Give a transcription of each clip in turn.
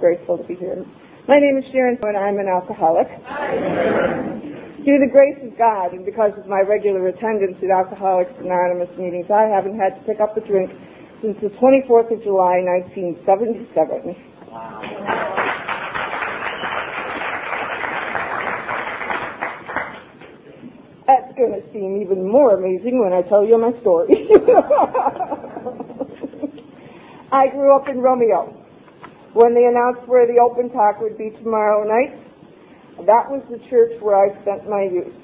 grateful to be here. My name is Sharon, and I'm an alcoholic. Through the grace of God and because of my regular attendance at Alcoholics Anonymous meetings, I haven't had to pick up a drink since the 24th of July, 1977. That's going to seem even more amazing when I tell you my story. I grew up in Romeo. When they announced where the open talk would be tomorrow night, that was the church where I spent my youth.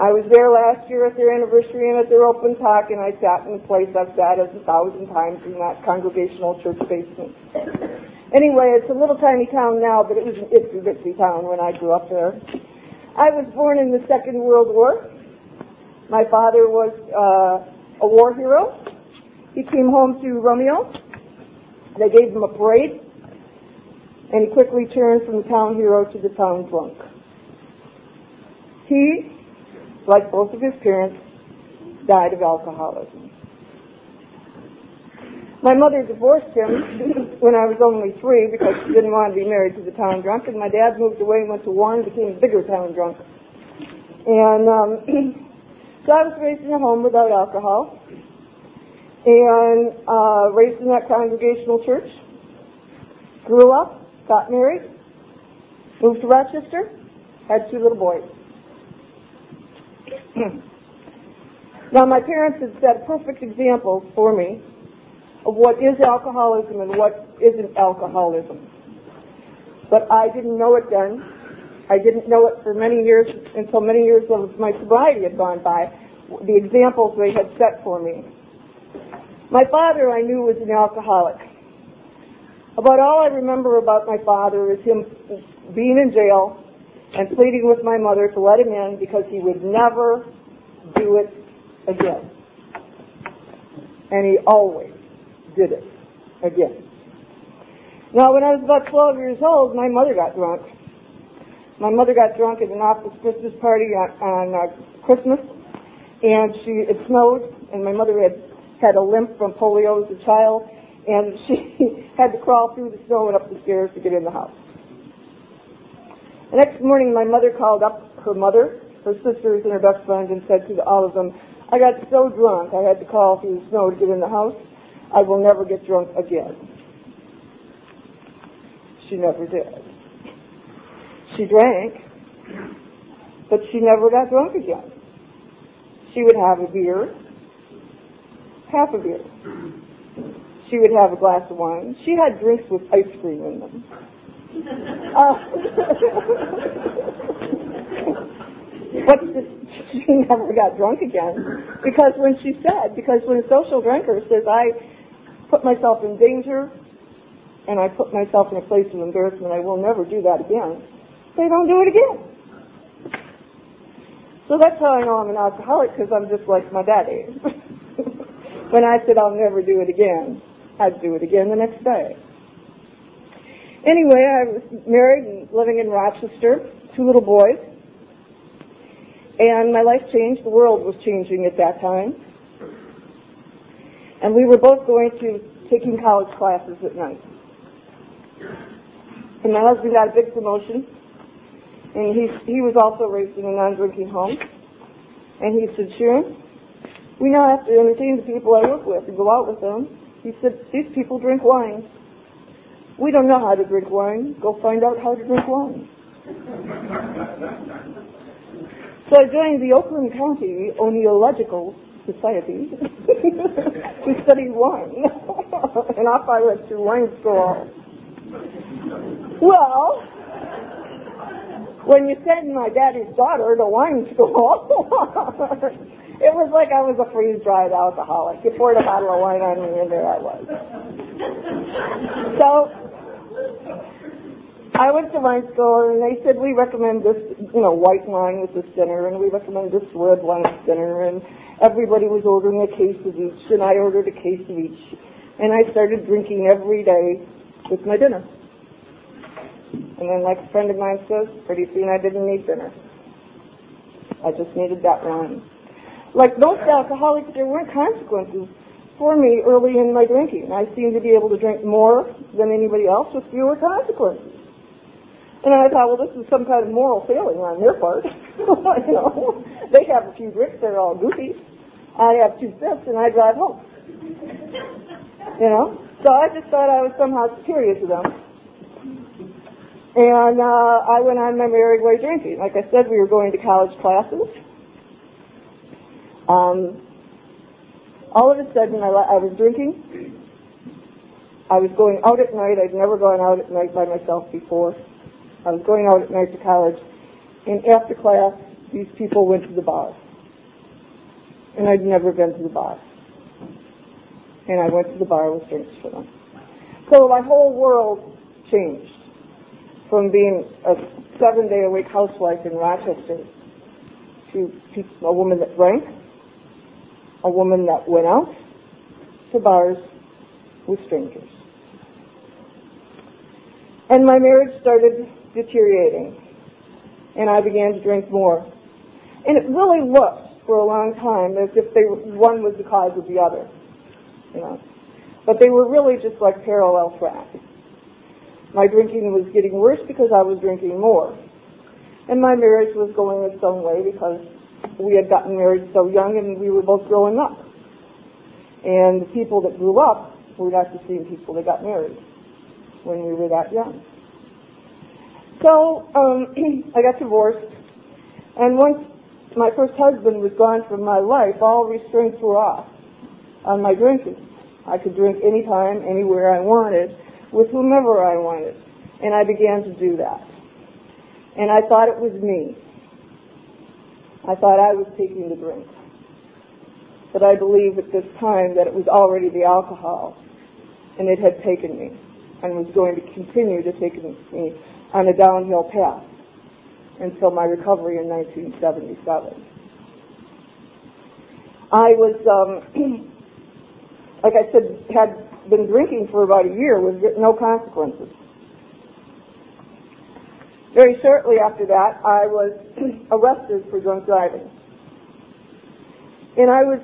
I was there last year at their anniversary and at their open talk, and I sat in a place I've sat as a thousand times in that congregational church basement. Anyway, it's a little tiny town now, but it was an itsy bitsy town when I grew up there. I was born in the Second World War. My father was uh, a war hero. He came home to Romeo. They gave him a parade, and he quickly turned from the town hero to the town drunk. He like both of his parents, died of alcoholism. My mother divorced him when I was only three because she didn't want to be married to the town drunk, and my dad moved away and went to war and became a bigger town drunk. And um, so I was raised in a home without alcohol and uh, raised in that congregational church. Grew up, got married, moved to Rochester, had two little boys. now, my parents had set perfect examples for me of what is alcoholism and what isn't alcoholism. But I didn't know it then. I didn't know it for many years until many years of my sobriety had gone by. The examples they had set for me. My father, I knew, was an alcoholic. About all I remember about my father is him being in jail and pleading with my mother to let him in because he would never do it again. And he always did it again. Now, when I was about 12 years old, my mother got drunk. My mother got drunk at an office Christmas party on, on uh, Christmas, and she it snowed, and my mother had had a limp from polio as a child, and she had to crawl through the snow and up the stairs to get in the house. The next morning, my mother called up her mother, her sisters, and her best friend and said to all of them, I got so drunk I had to crawl through the snow to get in the house. I will never get drunk again. She never did. She drank, but she never got drunk again. She would have a beer, half a beer. She would have a glass of wine. She had drinks with ice cream in them. Uh, but she never got drunk again because when she said, because when a social drinker says, I put myself in danger and I put myself in a place of embarrassment, I will never do that again, they don't do it again. So that's how I know I'm an alcoholic because I'm just like my daddy. when I said I'll never do it again, I'd do it again the next day. Anyway, I was married and living in Rochester, two little boys. And my life changed. The world was changing at that time. And we were both going to taking college classes at night. And my husband got a big promotion. And he, he was also raised in a non-drinking home. And he said, Sharon, we now have to entertain the people I work with and go out with them. He said, these people drink wine. We don't know how to drink wine. Go find out how to drink wine. so I joined the Oakland County Oenological Society to study wine. and off I went to wine school. Well, when you send my daddy's daughter to wine school, it was like I was a freeze-dried alcoholic. You poured a bottle of wine on me, and there I was. So I went to wine school and they said we recommend this, you know, white wine with this dinner and we recommend this red wine with dinner and everybody was ordering a case of each and I ordered a case of each and I started drinking every day with my dinner. And then like a friend of mine says, pretty soon I didn't need dinner. I just needed that wine. Like most alcoholics, there weren't consequences for me early in my drinking. I seemed to be able to drink more than anybody else with fewer consequences. And I thought, well, this is some kind of moral failing on their part. you know, they have a few drinks, they're all goofy. I have two sips and I drive home. You know, so I just thought I was somehow superior to them. And uh, I went on my merry way drinking. Like I said, we were going to college classes. Um, all of a sudden, I, I was drinking. I was going out at night. I'd never gone out at night by myself before. I was going out at night to college. And after class, these people went to the bar. And I'd never been to the bar. And I went to the bar with drinks for them. So my whole world changed from being a seven day a week housewife in Rochester to a woman that drank, a woman that went out to bars with strangers. And my marriage started deteriorating, and I began to drink more. And it really looked for a long time as if they, one was the cause of the other, you know. But they were really just like parallel tracks. My drinking was getting worse because I was drinking more. And my marriage was going its own way because we had gotten married so young and we were both growing up. And the people that grew up were not the same people that got married when we were that young. So um, I got divorced, and once my first husband was gone from my life, all restraints were off on my drinking. I could drink anytime, anywhere I wanted, with whomever I wanted. And I began to do that. And I thought it was me. I thought I was taking the drink. But I believe at this time that it was already the alcohol, and it had taken me, and was going to continue to take me on a downhill path until my recovery in 1977. I was, um, like I said, had been drinking for about a year with no consequences. Very shortly after that, I was arrested for drunk driving. And I was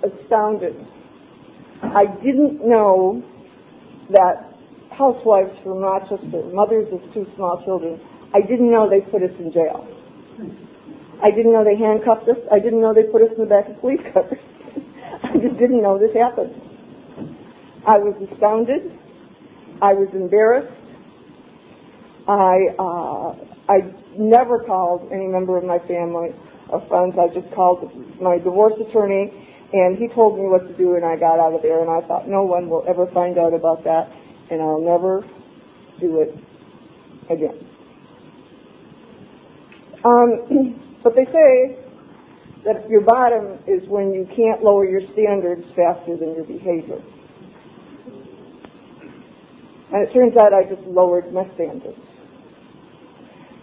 astounded. I didn't know that housewives from Rochester, mothers of two small children, I didn't know they put us in jail. I didn't know they handcuffed us. I didn't know they put us in the back of police cars. I just didn't know this happened. I was astounded. I was embarrassed. I uh, I never called any member of my family or friends. I just called my divorce attorney, and he told me what to do, and I got out of there. And I thought, no one will ever find out about that, and I'll never do it again. Um, but they say that your bottom is when you can't lower your standards faster than your behavior. And it turns out I just lowered my standards.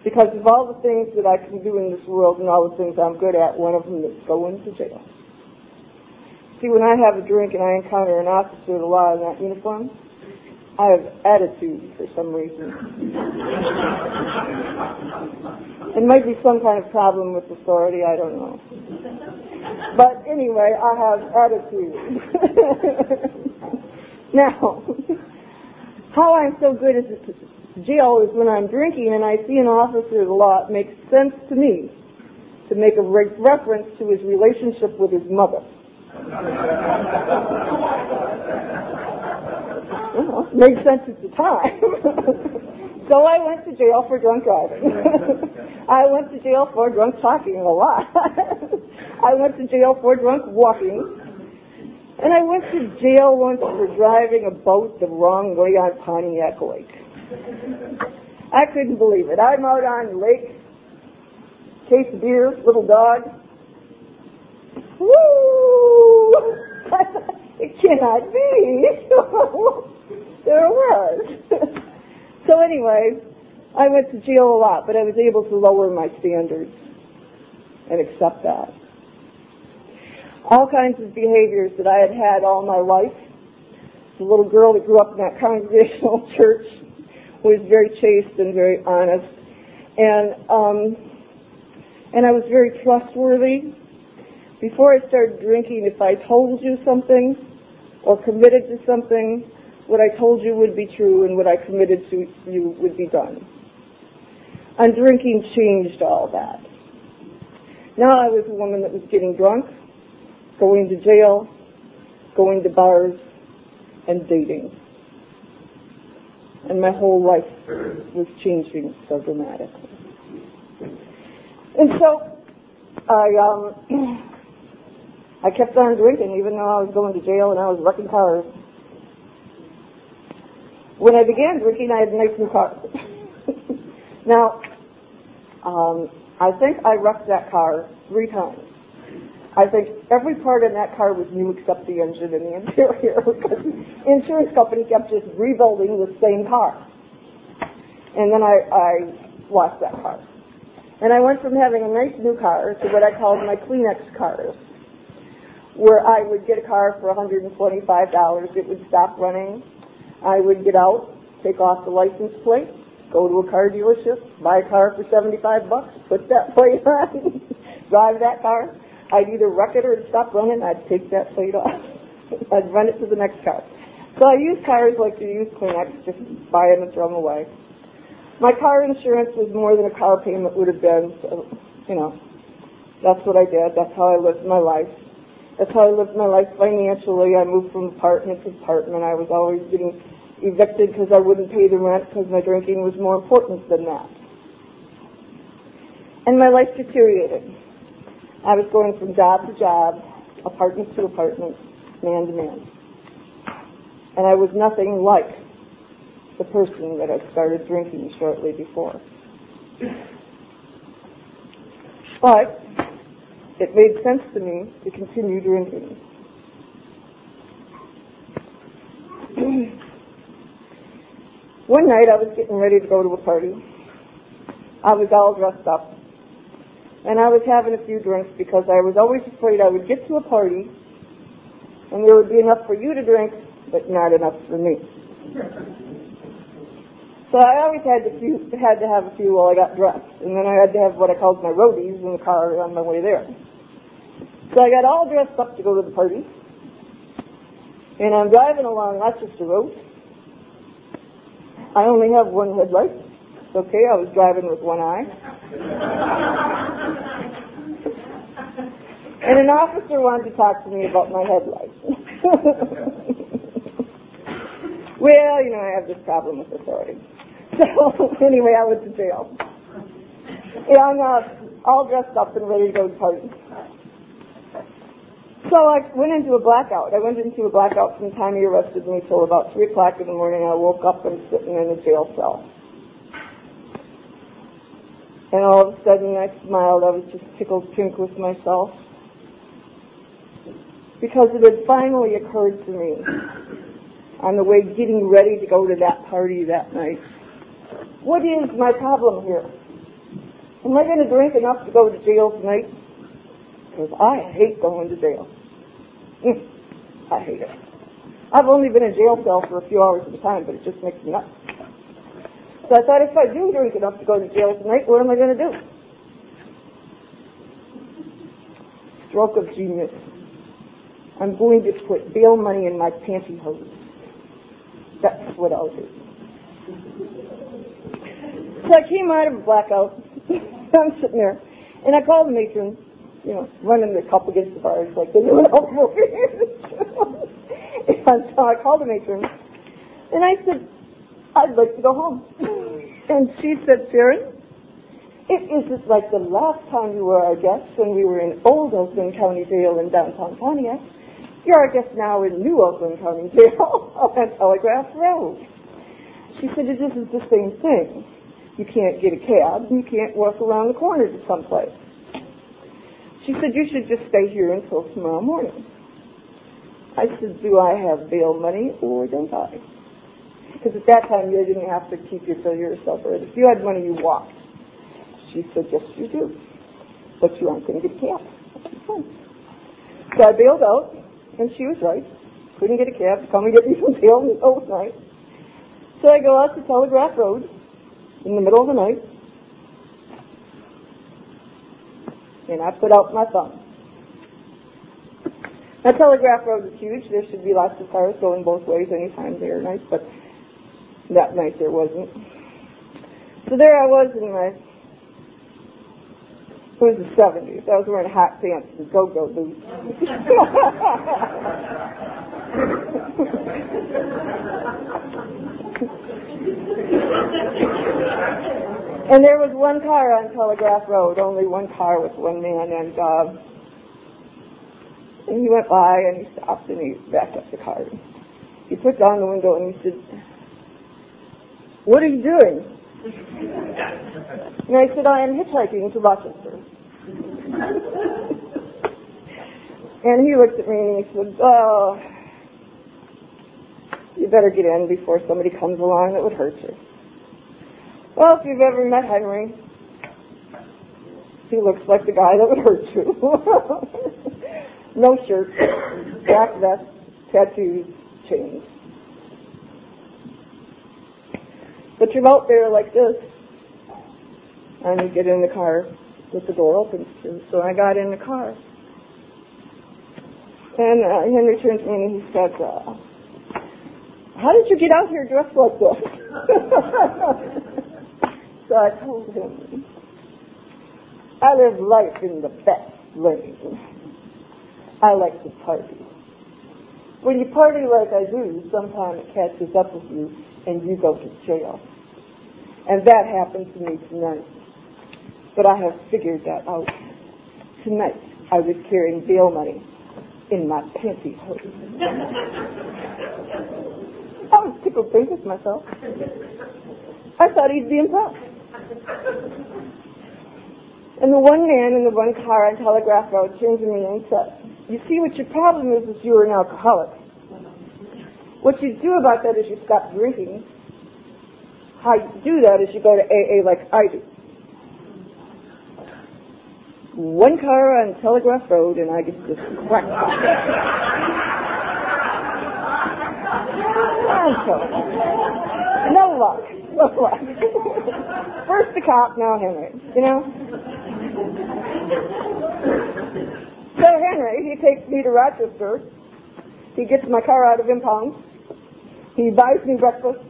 Because of all the things that I can do in this world and all the things I'm good at, one of them is going to jail. See, when I have a drink and I encounter an officer of the law in that uniform, I have attitude for some reason. it might be some kind of problem with authority, I don't know. But anyway, I have attitude. now, how I'm so good at jail is when I'm drinking and I see an officer of the law, it makes sense to me to make a re- reference to his relationship with his mother. well, made sense at the time. so I went to jail for drunk driving. I went to jail for drunk talking a lot. I went to jail for drunk walking. And I went to jail once for driving a boat the wrong way on Pontiac Lake. I couldn't believe it. I'm out on the lake, case of beer, little dog. Woo! it cannot be. there was. so anyway, I went to jail a lot, but I was able to lower my standards and accept that all kinds of behaviors that I had had all my life. The little girl that grew up in that congregational church was very chaste and very honest, and um, and I was very trustworthy. before I started drinking, if I told you something or committed to something, what I told you would be true and what I committed to you would be done. And drinking changed all that. Now I was a woman that was getting drunk, going to jail, going to bars, and dating. And my whole life was changing so dramatically. And so I um I kept on drinking even though I was going to jail and I was wrecking cars. When I began drinking, I had nice new car. now, um, I think I wrecked that car three times. I think every part in that car was new except the engine and the interior because the insurance company kept just rebuilding the same car. And then I, I lost that car. And I went from having a nice new car to what I called my Kleenex cars, where I would get a car for $125. It would stop running. I would get out, take off the license plate, go to a car dealership, buy a car for 75 bucks, put that plate on, drive that car. I'd either wreck it or stop running. I'd take that plate off. I'd run it to the next car. So I use cars like you use Kleenex, just buy them and throw them away. My car insurance was more than a car payment would have been, so, you know, that's what I did. That's how I lived my life. That's how I lived my life financially. I moved from apartment to apartment. I was always getting evicted because I wouldn't pay the rent because my drinking was more important than that. And my life deteriorated. I was going from job to job, apartment to apartment, man to man. And I was nothing like the person that had started drinking shortly before. But it made sense to me to continue drinking. One night I was getting ready to go to a party. I was all dressed up. And I was having a few drinks because I was always afraid I would get to a party and there would be enough for you to drink, but not enough for me. So I always had to few, had to have a few while I got dressed, and then I had to have what I called my roadies in the car on my way there. So I got all dressed up to go to the party, and I'm driving along Rochester Road. I only have one headlight. It's okay, I was driving with one eye. and an officer wanted to talk to me about my headlights. well, you know, I have this problem with authority. So anyway, I went to jail. And I'm uh, all dressed up and ready to go to party. So I went into a blackout. I went into a blackout from the time he arrested me till about 3 o'clock in the morning. I woke up and sitting in a jail cell. And all of a sudden I smiled. I was just tickled pink with myself. Because it had finally occurred to me on the way getting ready to go to that party that night what is my problem here? Am I going to drink enough to go to jail tonight? Because I hate going to jail. Mm, I hate it. I've only been in jail cell for a few hours at a time, but it just makes me nuts. So I thought if I do drink enough to go to jail tonight, what am I going to do? Stroke of genius. I'm going to put bail money in my pantyhose. That's what I'll do. So I came out of a blackout. I'm sitting there, and I called the matron, you know, running the cup against the bars like they do in all and so I called the matron, and I said, I'd like to go home. And she said, Sharon, it isn't like the last time you were our guest when we were in Old Oakland County Jail in downtown Pontiac. You're our guest now in New Oakland County Jail on Telegraph Road. She said, this is the same thing. You can't get a cab. You can't walk around the corner to someplace. She said, you should just stay here until tomorrow morning. I said, do I have bail money or don't I? Because at that time you didn't have to keep your yourself or if you had money you walked. She said, yes you do. But you aren't going to get a cab. So I bailed out and she was right. Couldn't get a cab to come and get me from jail overnight. So I go out to Telegraph Road in the middle of the night, and I put out my thumb. Now, Telegraph Road is huge. There should be lots of cars going both ways anytime day or night, but that night there wasn't. So there I was in my, was the 70s. I was wearing hot pants and go-go boots. and there was one car on Telegraph Road, only one car with one man, and uh, and he went by and he stopped and he backed up the car. He put down the window and he said, "What are you doing?" And I said, "I am hitchhiking to Rochester." and he looked at me and he said, "Oh." You better get in before somebody comes along that would hurt you. Well, if you've ever met Henry, he looks like the guy that would hurt you. no shirt, black vest, tattoos, chains. You're out there like this, and you get in the car with the door open. So I got in the car. And uh, Henry turned to me and he said, uh, how did you get out here dressed like this? so I told him, I live life in the best lane. I like to party. When you party like I do, sometimes it catches up with you and you go to jail. And that happened to me tonight. But I have figured that out. Tonight, I was carrying bail money in my pantyhose. I was tickled pink with myself. I thought he'd be impressed. And the one man in the one car on Telegraph Road turned to me and said, You see what your problem is is you're an alcoholic. What you do about that is you stop drinking. How you do that is you go to AA like I do. One car on Telegraph Road and I get this crack. No luck. No luck. First the cop, now Henry. You know? So Henry, he takes me to Rochester. He gets my car out of impound. He buys me breakfast.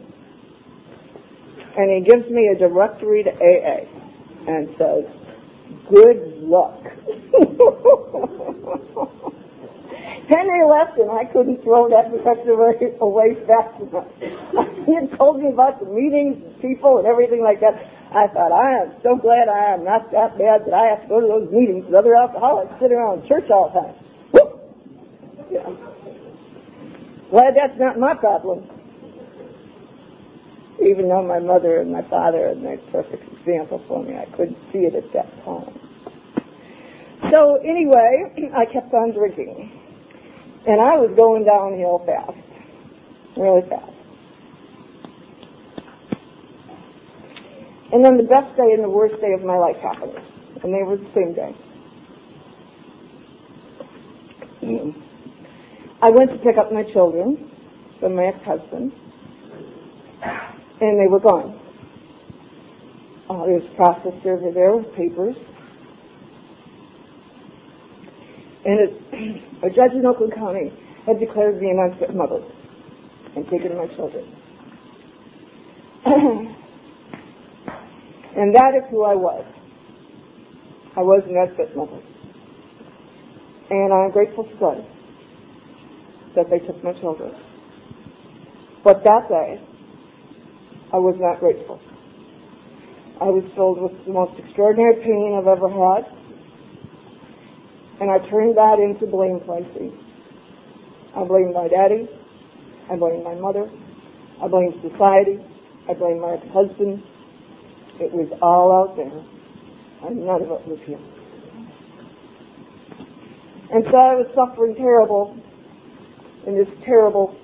And he gives me a directory to AA and says, good luck. Henry left and I couldn't throw that directory away fast enough. he had told me about the meetings and people and everything like that. I thought, I am so glad I am not that bad that I have to go to those meetings with other alcoholics sit around church all the time. Whoop! Yeah. Glad that's not my problem. Even though my mother and my father are the perfect example for me, I couldn't see it at that time. So anyway, I kept on drinking. And I was going downhill fast, really fast. And then the best day and the worst day of my life happened, and they were the same day. Mm. I went to pick up my children from my ex-husband, and they were gone. Uh, there was a process server there with papers. And it, a judge in Oakland County had declared me an unfit mother and taken my children. and that is who I was. I was an unfit mother. And I'm grateful to God that they took my children. But that day, I was not grateful. I was filled with the most extraordinary pain I've ever had. And I turned that into blame placing. I blamed my daddy. I blamed my mother. I blamed society. I blamed my ex-husband. It was all out there. And none of it was him. And so I was suffering terrible in this terrible,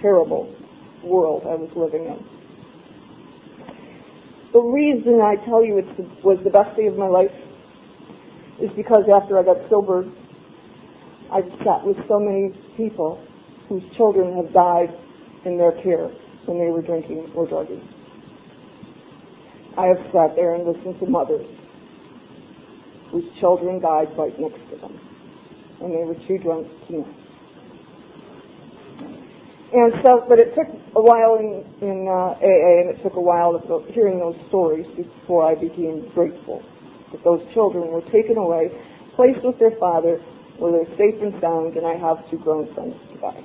terrible world I was living in. The reason I tell you it was the best day of my life is because after I got sober, I sat with so many people whose children have died in their care when they were drinking or drugging. I have sat there and listened to mothers whose children died right next to them, and they were too drunk to know. And so, but it took a while in, in uh, AA, and it took a while of hearing those stories before I became grateful that those children were taken away, placed with their father, where they're safe and sound, and I have two grown sons today.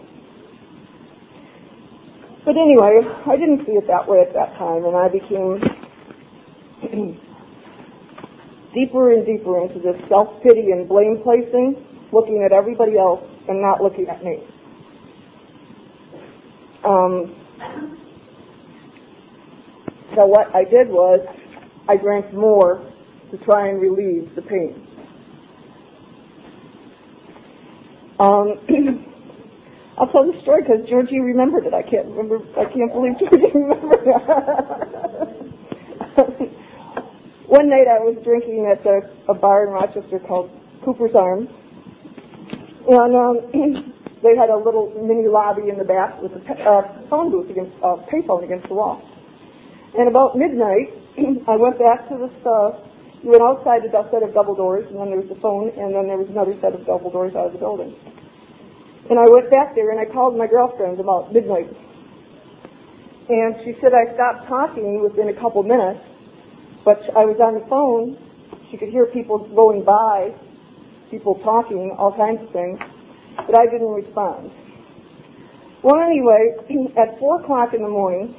But anyway, I didn't see it that way at that time, and I became deeper and deeper into this self-pity and blame placing, looking at everybody else and not looking at me. Um, so what I did was I drank more to try and relieve the pain. Um, I'll tell the story because Georgie remembered it. I can't remember. I can't believe Georgie remembered it. One night I was drinking at a, a bar in Rochester called Cooper's Arms, and um, they had a little mini lobby in the back with a uh, phone booth against a uh, payphone against the wall. And about midnight, I went back to this. Uh, we went outside a set of double doors, and then there was the phone, and then there was another set of double doors out of the building. And I went back there and I called my girlfriend about midnight. And she said I stopped talking within a couple minutes, but I was on the phone. She could hear people going by, people talking, all kinds of things, but I didn't respond. Well, anyway, at 4 o'clock in the morning,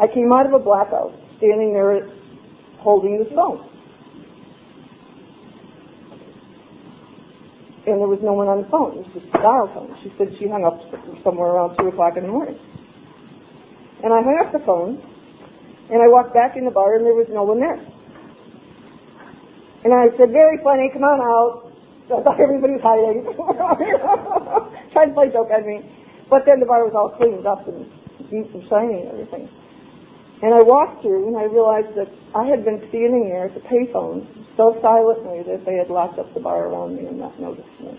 I came out of a blackout, standing there holding the phone. and there was no one on the phone. It was just a dial phone. She said she hung up somewhere around 2 o'clock in the morning. And I hung up the phone, and I walked back in the bar, and there was no one there. And I said, very funny, come on out. I thought everybody was hiding. Trying to play joke on me. But then the bar was all cleaned up and neat and shiny and everything. And I walked through and I realized that I had been standing there at the payphone so silently that they had locked up the bar around me and not noticed me.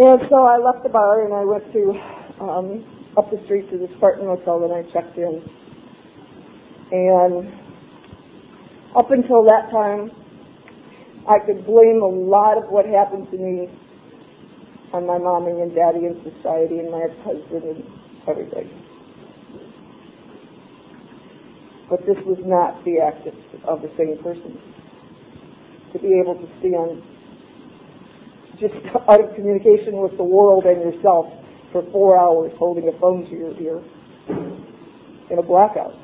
And so I left the bar and I went to um, up the street to the Spartan Hotel and I checked in. And up until that time, I could blame a lot of what happened to me on my mommy and daddy and society and my ex-husband and everybody. But this was not the act of the same person. To be able to stand just out of communication with the world and yourself for four hours holding a phone to your ear in a blackout.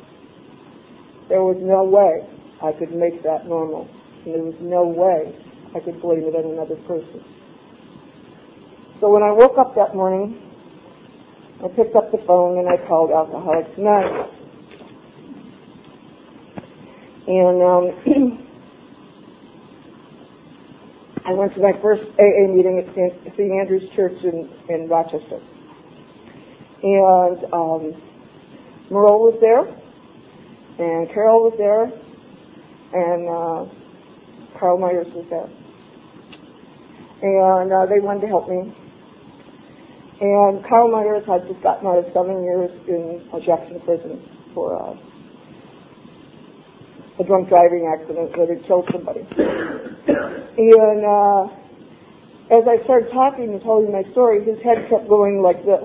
There was no way I could make that normal. And there was no way I could blame it on another person. So when I woke up that morning, I picked up the phone and I called Alcoholics Anonymous. And um, I went to my first AA meeting at St. Andrew's Church in, in Rochester. And um, was there, and Carol was there, and uh, Carl Myers was there. And uh, they wanted to help me. And Carl Myers had just gotten out of seven years in Jackson prison for uh, a drunk driving accident that had killed somebody. and uh, as I started talking and telling my story, his head kept going like this.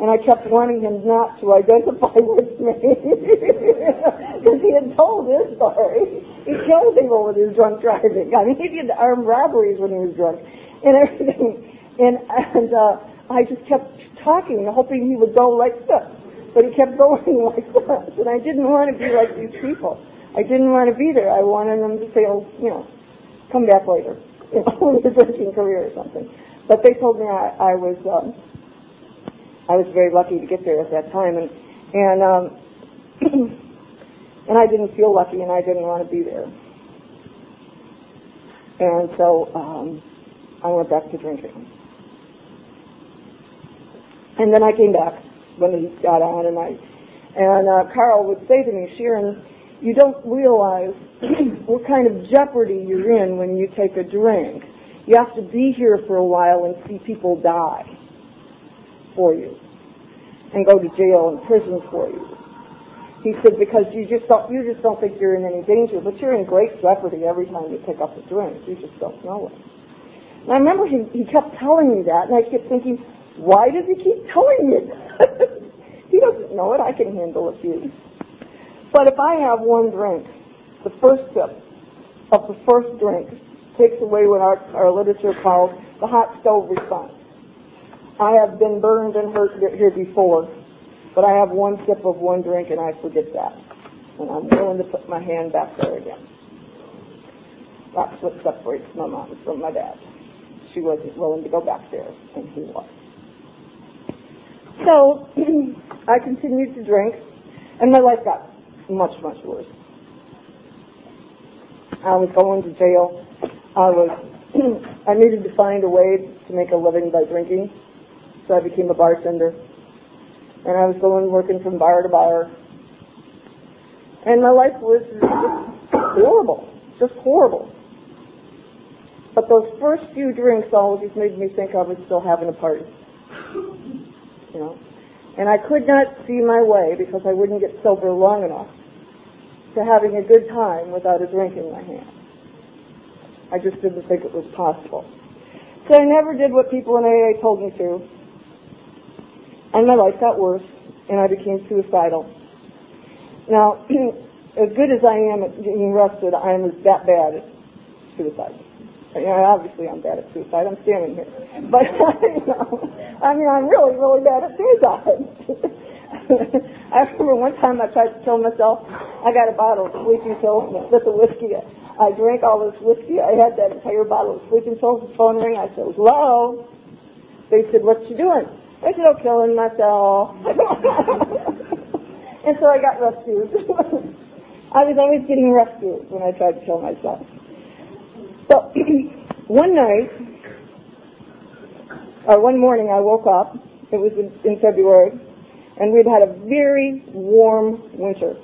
And I kept wanting him not to identify with me because he had told his story. He killed people with his drunk driving. I mean, he did armed robberies when he was drunk and everything. And and uh, I just kept talking, hoping he would go like this. But he kept going like that. And I didn't want to be like these people. I didn't want to be there. I wanted them to say, oh, you know, come back later, you know, with drinking career or something. But they told me I, I was, um, I was very lucky to get there at that time, and and um, and I didn't feel lucky, and I didn't want to be there. And so um, I went back to drinking. And then I came back when he got on, and I and uh, Carl would say to me, Sharon, you don't realize what kind of jeopardy you're in when you take a drink. You have to be here for a while and see people die for you and go to jail and prison for you. He said, because you just don't, you just don't think you're in any danger, but you're in great jeopardy every time you pick up a drink. You just don't know it. And I remember he, he kept telling me that, and I kept thinking, why does he keep telling me that? he doesn't know it. I can handle a few. But if I have one drink, the first sip of the first drink takes away what our, our literature calls the hot stove response. I have been burned and hurt here before, but I have one sip of one drink and I forget that. And I'm willing to put my hand back there again. That's what separates my mom from my dad. She wasn't willing to go back there, and he was. So, I continued to drink, and my life got much, much worse. I was going to jail. I was, I needed to find a way to make a living by drinking, so I became a bartender. And I was going working from bar to bar. And my life was just horrible, just horrible. But those first few drinks always made me think I was still having a party. You know? And I could not see my way because I wouldn't get sober long enough to having a good time without a drink in my hand. I just didn't think it was possible. So I never did what people in AA told me to. And my life got worse, and I became suicidal. Now, as good as I am at getting arrested, I am that bad at suicide. You know, obviously I'm bad at suicide. I'm standing here. But, you know, I mean, I'm really, really bad at suicide. I remember one time I tried to kill myself. I got a bottle of sleeping pills with the whiskey. I drank all this whiskey. I had that entire bottle of sleeping pills. The phone rang. I said, hello. They said, what you doing? I said, oh, killing myself. and so I got rescued. I was always getting rescued when I tried to kill myself. So one night, or one morning, I woke up. It was in, in February, and we'd had a very warm winter.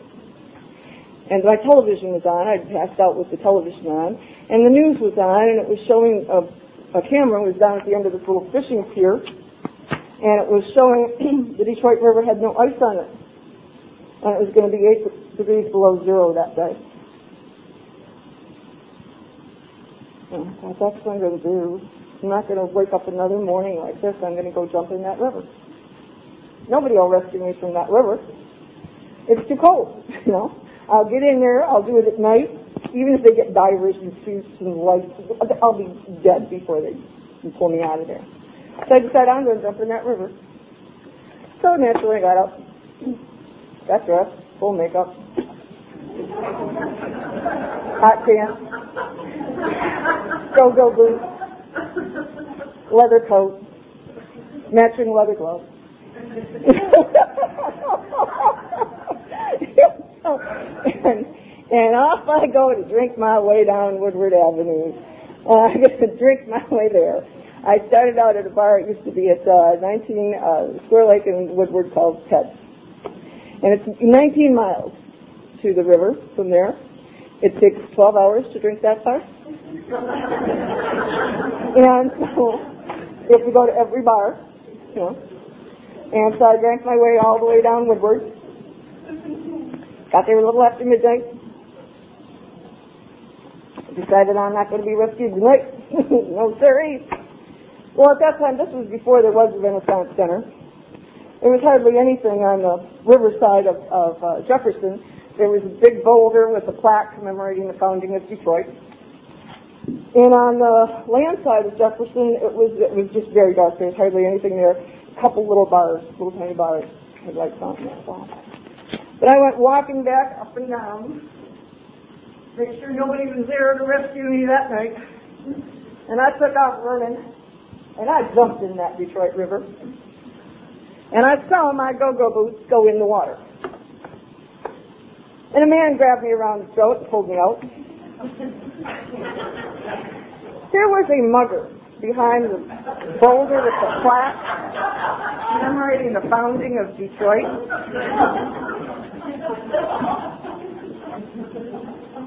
And my television was on. I'd passed out with the television on, and the news was on, and it was showing a, a camera was down at the end of this little fishing pier, and it was showing the Detroit River had no ice on it, and it was going to be eight degrees below zero that day. And that's what I'm going to do. I'm not going to wake up another morning like this. I'm going to go jump in that river. Nobody will rescue me from that river. It's too cold, you know. I'll get in there. I'll do it at night. Even if they get divers and suits and lights, I'll be dead before they pull me out of there. So I decided I'm going to jump in that river. So naturally I got up, got dressed, full makeup, hot pants, go-go boots, leather coat, matching leather gloves. and, and off I go to drink my way down Woodward Avenue. Uh, I get to drink my way there. I started out at a bar. It used to be at uh, 19 uh, Square Lake in Woodward called Ted's, and it's 19 miles to the river from there. It takes 12 hours to drink that far. and so, you go to every bar, you know, and so I drank my way all the way down Woodward. Got there a little after midnight. Decided I'm not going to be rescued tonight. no siree. Well, at that time, this was before there was a Renaissance Center. There was hardly anything on the riverside of, of uh, Jefferson. There was a big boulder with a plaque commemorating the founding of Detroit. And on the land side of Jefferson, it was it was just very dark. There was hardly anything there. A couple little bars, little tiny bars, had lights on them. But I went walking back up and down, make sure nobody was there to rescue me that night. And I took off running, and I jumped in that Detroit River. And I saw my go-go boots go in the water. And a man grabbed me around the throat and pulled me out. There was a mugger behind the boulder with the plaque commemorating the founding of Detroit.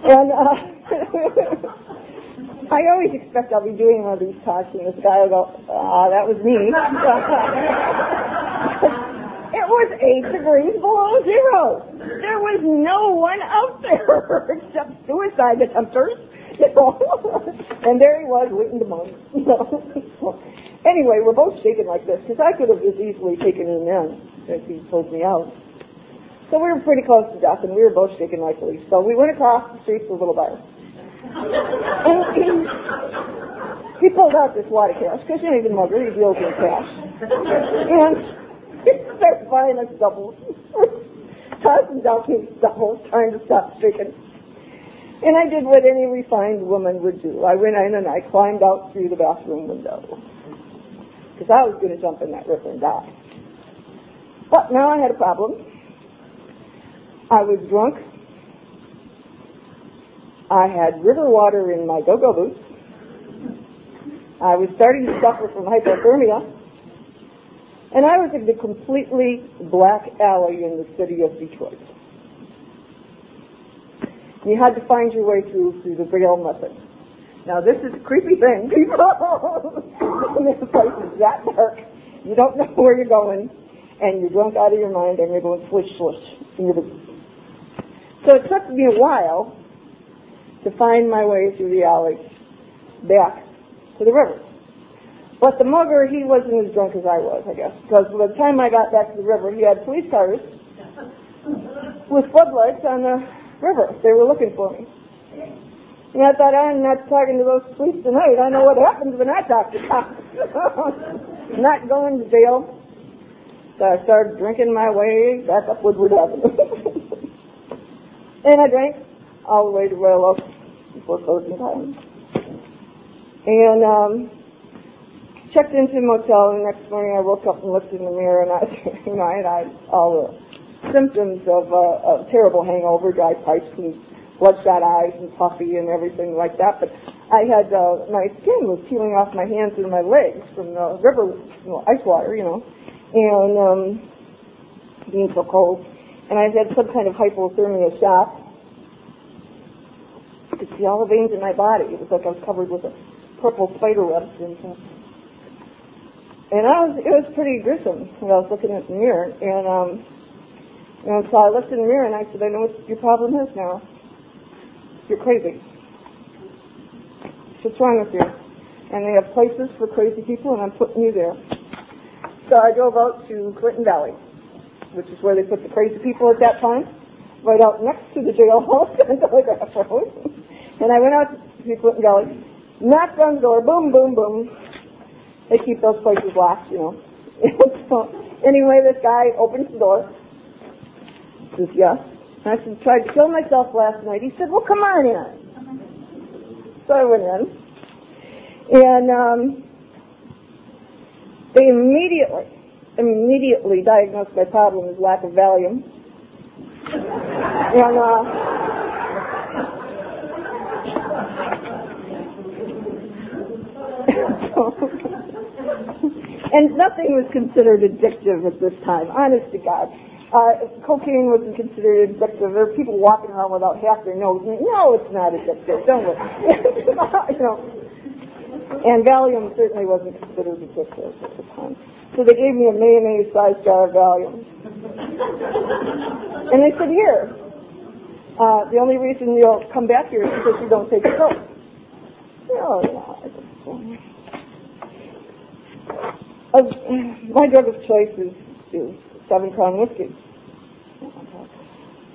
And uh, I always expect I'll be doing one of these talks and this guy will go, ah, that was me. it was eight degrees below zero. There was no one out there except suicide attempters and there he was, waiting to monk. Anyway, we're both shaking like this because I could have just easily taken him in if he pulled me out. So we were pretty close to death, and we were both shaking like leaves. So we went across the street to a little bar. And he, he pulled out this water cash because you know he's a mugger; he deals in cash. And he starts buying us doubles, tossing down these doubles, trying to stop shaking. And I did what any refined woman would do. I went in and I climbed out through the bathroom window. Because I was going to jump in that river and die. But now I had a problem. I was drunk. I had river water in my go-go boots. I was starting to suffer from hypothermia. And I was in the completely black alley in the city of Detroit. You had to find your way through through the Braille method. Now this is a creepy thing, people. this place is that dark. You don't know where you're going, and you're drunk out of your mind, and you're going swish swish. So it took me a while to find my way through the alley back to the river. But the mugger, he wasn't as drunk as I was, I guess, because by the time I got back to the river, he had police cars with floodlights on the river. They were looking for me. And I thought, I'm not talking to those police tonight. I know what happens when I talk to cops. not going to jail. So I started drinking my way back up Woodward Avenue. and I drank all the way to Royal Oak before closing time. And um, checked into the motel, and the next morning I woke up and looked in the mirror, and I, you know, I had all the symptoms of uh, a terrible hangover, dry pipes and bloodshot eyes and puffy and everything like that. But I had uh, my skin was peeling off my hands and my legs from the river, you know, ice water, you know, and um, being so cold. And I had some kind of hypothermia shock. Could see all the veins in my body. It was like I was covered with a purple spider webs and stuff. And I was, it was pretty gruesome when I was looking at the mirror. And um, and so I looked in the mirror and I said, I know what your problem is now. You're crazy. What's wrong with you? And they have places for crazy people and I'm putting you there. So I drove out to Clinton Valley, which is where they put the crazy people at that time, right out next to the jailhouse and the Telegraph Road. And I went out to Clinton Valley, knocked on the door, boom, boom, boom. They keep those places locked, you know. so anyway, this guy opens the door, says, yes. And I said, tried to kill myself last night. He said, well, come on in. So I went in. And um, they immediately, immediately diagnosed my problem as lack of Valium. and uh, and nothing was considered addictive at this time, honest to God. Uh, cocaine wasn't considered addictive. There are people walking around without half their nose. No, it's not addictive. Don't worry. you know. And Valium certainly wasn't considered addictive at the time. So they gave me a mayonnaise-sized jar of Valium. and they said, here, uh, the only reason you'll come back here is because you don't take a coke. Oh, yeah. Uh, my drug of choice is, is seven crown whiskey.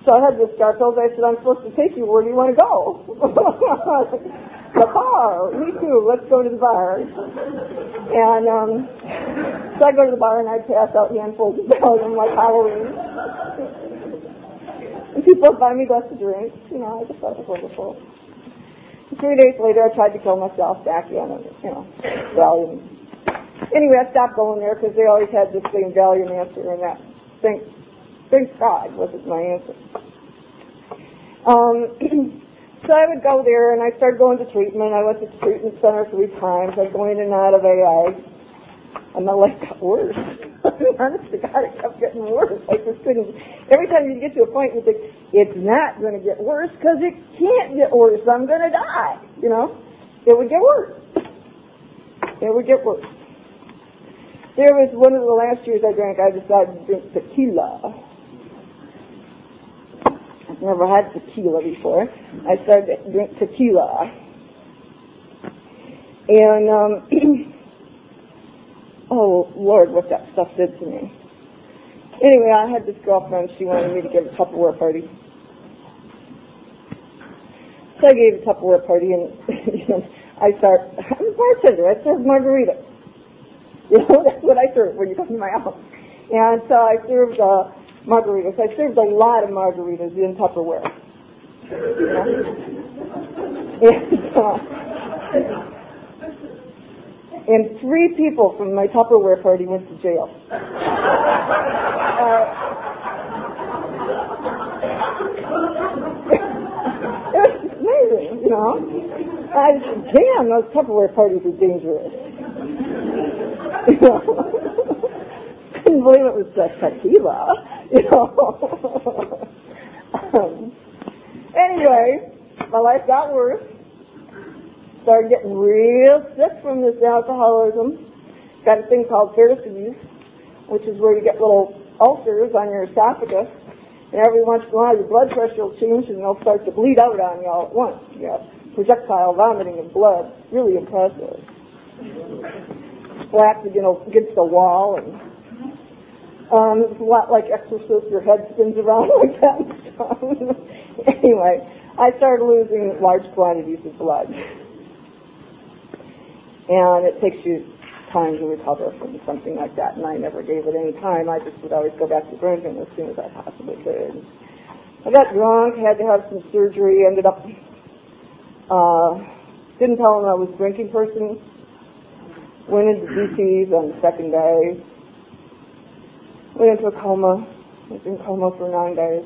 So I had this guy told I said, I'm supposed to take you. Where do you want to go? the bar. Me too. Let's go to the bar. And um, so I go to the bar and I pass out handfuls of Valium like Halloween. And people buy me glass of drinks. You know, I just thought it was wonderful. Three days later, I tried to kill myself back in, you know, Valium. Anyway, I stopped going there because they always had this same Valium answer, and that thank, thank God wasn't my answer. Um, so I would go there, and I started going to treatment. I went to the treatment center three times. I was going in and out of AA, and my life got worse. Honest to God, it kept getting worse. I just couldn't. Every time you get to a point, you think it's not going to get worse because it can't get worse. I'm going to die. You know, it would get worse. It would get worse. There was one of the last years I drank, I decided to drink tequila. I've never had tequila before. I started to drink tequila. And, um, oh, Lord, what that stuff did to me. Anyway, I had this girlfriend. She wanted me to give a Tupperware party. So I gave a Tupperware party, and I start, I'm a bartender. I serve margaritas. You know, that's what I serve when you come to my house. And so I served uh, margaritas. I served a lot of margaritas in Tupperware. and, uh, and three people from my Tupperware party went to jail. Uh, it was amazing, you know. I said, damn, those Tupperware parties are dangerous. You know? Couldn't believe it was just tequila, you know. um, anyway, my life got worse. Started getting real sick from this alcoholism. Got a thing called varices, which is where you get little ulcers on your esophagus. And every once in a while your blood pressure will change and they'll start to bleed out on you all at once. You have projectile vomiting of blood. Really impressive. Slapped you know, against the wall and um, it's a lot like exorcist, your head spins around like that and anyway, I started losing large quantities of blood. And it takes you time to recover from something like that, and I never gave it any time. I just would always go back to drinking as soon as I possibly could. I got drunk, had to have some surgery, ended up, uh, didn't tell them I was a drinking person, went into DTs on the second day, went into a coma, was in coma for nine days.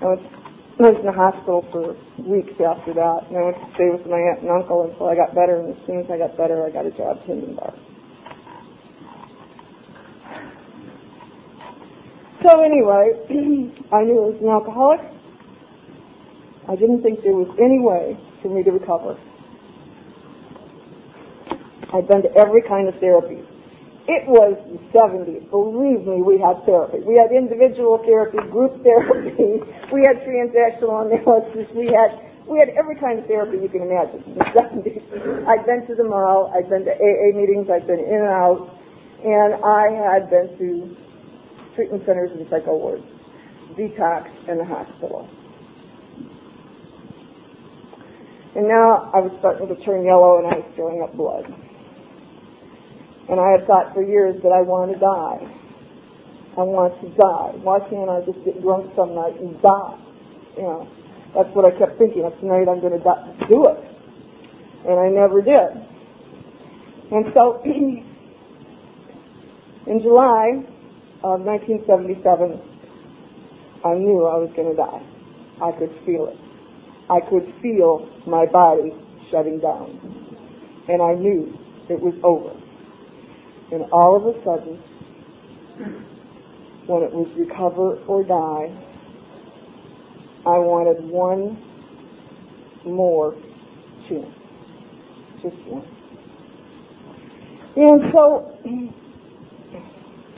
I was, I was in the hospital for weeks after that, and I went to stay with my aunt and uncle until I got better, and as soon as I got better, I got a job tending bar. So anyway, I knew I was an alcoholic. I didn't think there was any way for me to recover. I'd been to every kind of therapy. It was the 70s. Believe me, we had therapy. We had individual therapy, group therapy. We had transactional analysis. We had we had every kind of therapy you can imagine in the 70s. I'd been to them all. I'd been to AA meetings. I'd been in and out. And I had been to treatment centers and psycho wards, detox, and the hospital. And now I was starting to turn yellow and I was throwing up blood. And I had thought for years that I want to die. I want to die. Why can't I just get drunk some night and die? You know, that's what I kept thinking. Tonight I'm going to do it. And I never did. And so, in July of 1977, I knew I was going to die. I could feel it. I could feel my body shutting down. And I knew it was over. And all of a sudden, when it was recover or die, I wanted one more chance. Just one. And so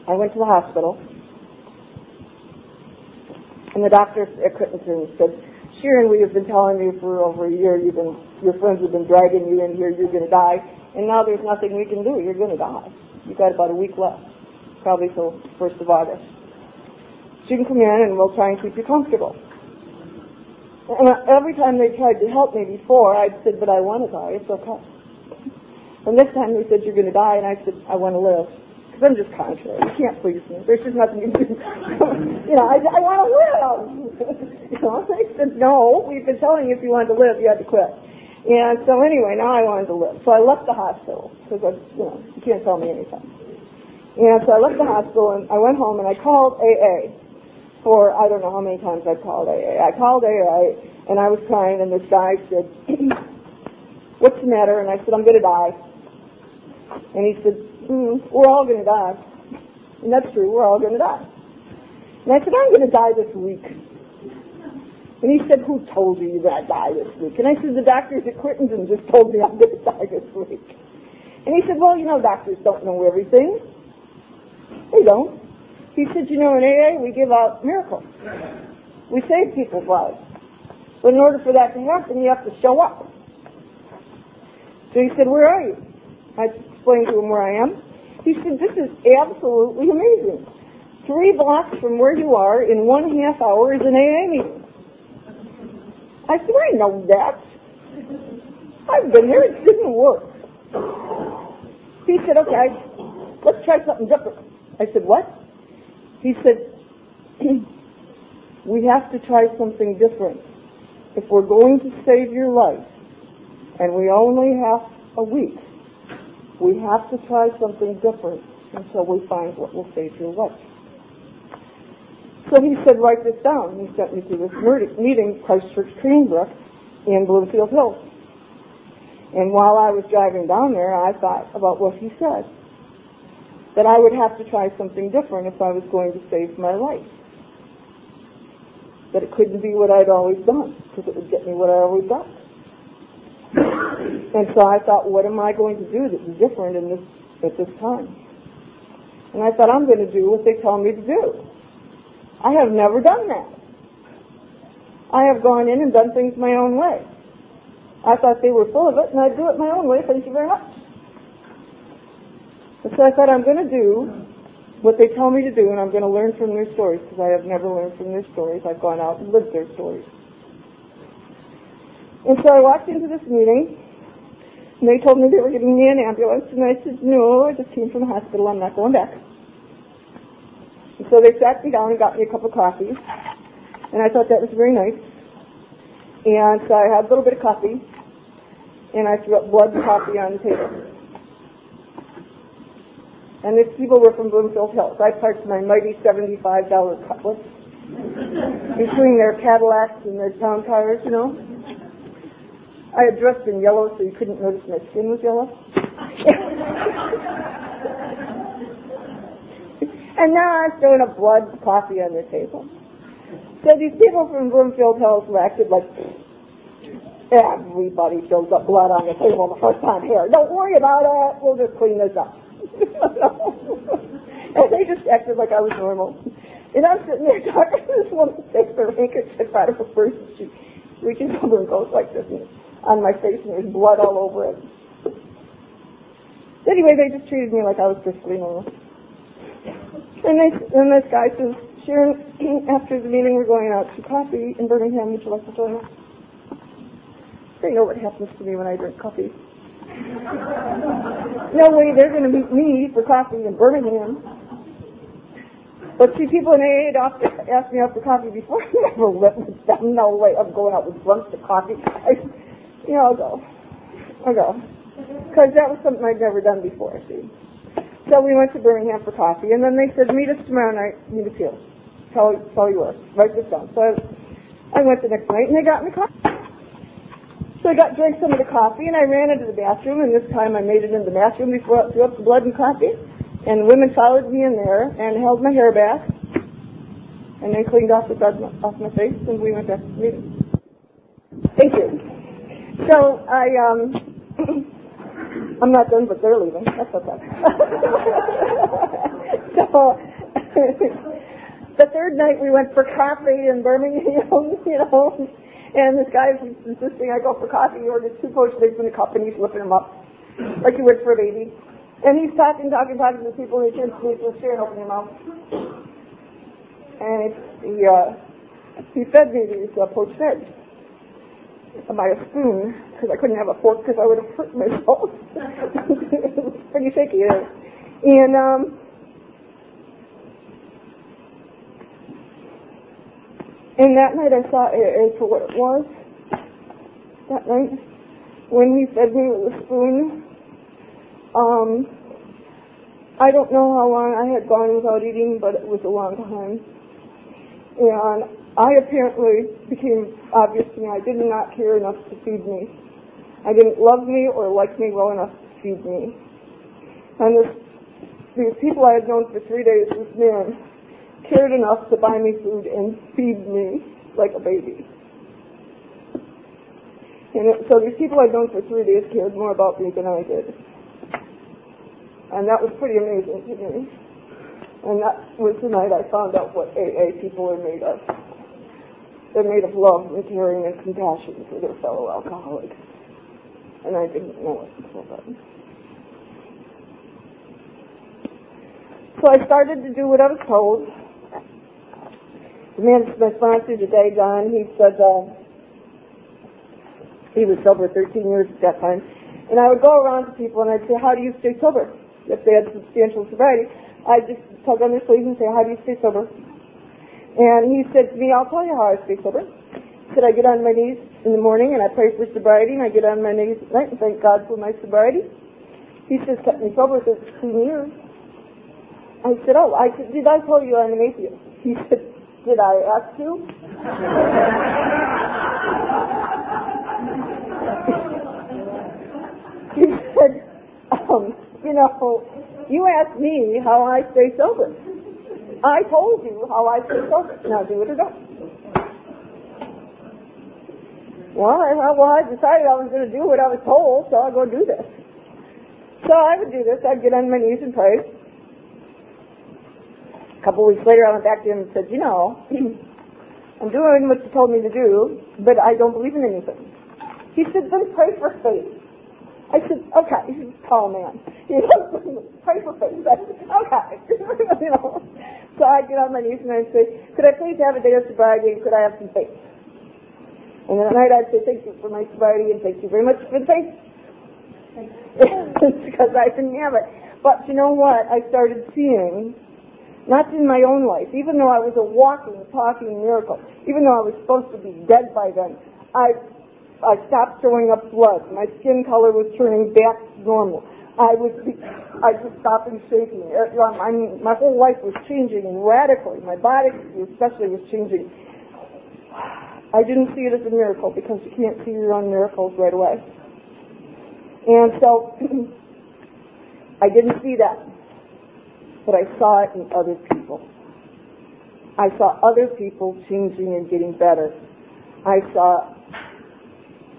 I went to the hospital, and the doctor at Crittenton said, Sharon, we have been telling you for over a year, you've been, your friends have been dragging you in here, you're going to die, and now there's nothing we can do, you're going to die. You've got about a week left, probably till 1st of August. So you can come in and we'll try and keep you comfortable. And uh, every time they tried to help me before, I'd said, but I want to die, it's okay. And this time they said, you're going to die, and I said, I want to live. Because I'm just contrary. You can't please me. There's just nothing you can do. you know, I, I want to live. you know, they said, no, we've been telling you if you wanted to live, you had to quit. And so anyway, now I wanted to live. So I left the hospital because you know, you can't tell me anything. And so I left the hospital and I went home and I called AA for I don't know how many times I called AA. I called AA and I was crying and this guy said, "What's the matter?" And I said, "I'm going to die." And he said, mm, "We're all going to die." And that's true. We're all going to die. And I said, "I'm going to die this week." And he said, who told you you're going to die this week? And I said, the doctors at Crittenton just told me I'm going to die this week. And he said, well, you know, doctors don't know everything. They don't. He said, you know, in AA, we give out miracles. We save people's lives. But in order for that to happen, you have to show up. So he said, where are you? I explained to him where I am. He said, this is absolutely amazing. Three blocks from where you are in one half hour is an AA meeting. I said, I know that. I've been there. It didn't work. He said, okay, let's try something different. I said, what? He said, we have to try something different. If we're going to save your life, and we only have a week, we have to try something different until we find what will save your life. So he said, write this down. He sent me to this meeting, Christchurch Cranbrook, in Bloomfield Hills. And while I was driving down there, I thought about what he said. That I would have to try something different if I was going to save my life. That it couldn't be what I'd always done, because it would get me what I always got. and so I thought, what am I going to do that's different in this at this time? And I thought, I'm going to do what they tell me to do. I have never done that. I have gone in and done things my own way. I thought they were full of it, and I'd do it my own way. Thank you very much. And so I thought I'm going to do what they tell me to do, and I'm going to learn from their stories because I have never learned from their stories. I've gone out and lived their stories. And so I walked into this meeting, and they told me they were giving me an ambulance, and I said, no, I just came from the hospital. I'm not going back. So they sat me down and got me a cup of coffee. And I thought that was very nice. And so I had a little bit of coffee. And I threw up blood and coffee on the table. And these people were from Bloomfield Hills. I parked my mighty $75 Cutlass between their Cadillacs and their town cars, you know. I had dressed in yellow so you couldn't notice my skin was yellow. And now I'm throwing a blood coffee on the table. So these people from Bloomfield Hills who acted like everybody fills up blood on the table the first time here. Don't worry about it. We'll just clean this up. and they just acted like I was normal. And I'm sitting there talking to this woman takes her handkerchief out of her purse and she reaches over and goes like this on my face and there's blood all over it. Anyway, they just treated me like I was perfectly normal. And, they, and this guy says, Sharon, after the meeting, we're going out to coffee in Birmingham. Would you like to join us? They know what happens to me when I drink coffee. no way they're going to meet me for coffee in Birmingham. But see, people in AA had asked me out for coffee before. I never went them. No way. I'm going out with lunch to coffee. I, you know, I'll go. I'll go. Because that was something I'd never done before, see. So we went to Birmingham for coffee, and then they said, meet us tomorrow night, meet us here. Tell, tell you where. Write this down. So I, I went the next night, and they got me coffee. So I got drank some of the coffee, and I ran into the bathroom, and this time I made it into the bathroom before I threw up the blood and coffee. And the women followed me in there and held my hair back, and then cleaned off the blood off my face, and we went back to the meeting. Thank you. So I, um, I'm not done, but they're leaving. That's okay. so, the third night we went for coffee in Birmingham, you know, and this guy was insisting I go for coffee. He ordered two poached eggs in a cup, and he's flipping them up like you would for a baby. And he's talking, talking, talking to people, and he turns to me and says, open your mouth. And he, uh, he fed me these uh, poached eggs by a spoon because I couldn't have a fork because I would have hurt myself. it was pretty shaky there. And um, and that night I saw it for what it was. That night when he fed me with a spoon. Um, I don't know how long I had gone without eating, but it was a long time. And I apparently became obvious to me I did not care enough to feed me. I didn't love me or like me well enough to feed me. And this, these people I had known for three days, this man, cared enough to buy me food and feed me like a baby. And it, so these people I'd known for three days cared more about me than I did. And that was pretty amazing to me. And that was the night I found out what AA people are made of. They're made of love and caring and compassion for their fellow alcoholics. and I didn't know it until then. So I started to do what I was told. The man, my sponsor today, John, he said uh, he was sober 13 years at that time. And I would go around to people and I'd say, how do you stay sober? If they had substantial sobriety, I'd just tug on their sleeves and say, how do you stay sober? And he said to me, I'll tell you how I stay sober. He said, I get on my knees in the morning and I pray for sobriety and I get on my knees at night and thank God for my sobriety. He says, kept me sober for 15 years. I said, oh, I did I tell you I'm an atheist? He said, did I ask to? he said, um, you know, you asked me how I stay sober. I told you how I sober. Now do it or don't. Well, I, well, I decided I was going to do what I was told, so I'll go do this. So I would do this. I'd get on my knees and pray. A couple weeks later, I went back to him and said, you know, I'm doing what you told me to do, but I don't believe in anything. He said, then pray for faith. I said, okay, tall man. He said, pray for faith. I said, okay. you know. So I get on my knees and I say, could I please have a day of sobriety and could I have some faith? And at night I'd say, thank you for my sobriety and thank you very much for the faith. because I didn't have it. But you know what? I started seeing, not in my own life, even though I was a walking, talking miracle, even though I was supposed to be dead by then, I I stopped throwing up blood. My skin color was turning back to normal. I was, I just stopped and shaking. Uh, I mean, my whole life was changing radically. My body, especially, was changing. I didn't see it as a miracle because you can't see your own miracles right away. And so, I didn't see that. But I saw it in other people. I saw other people changing and getting better. I saw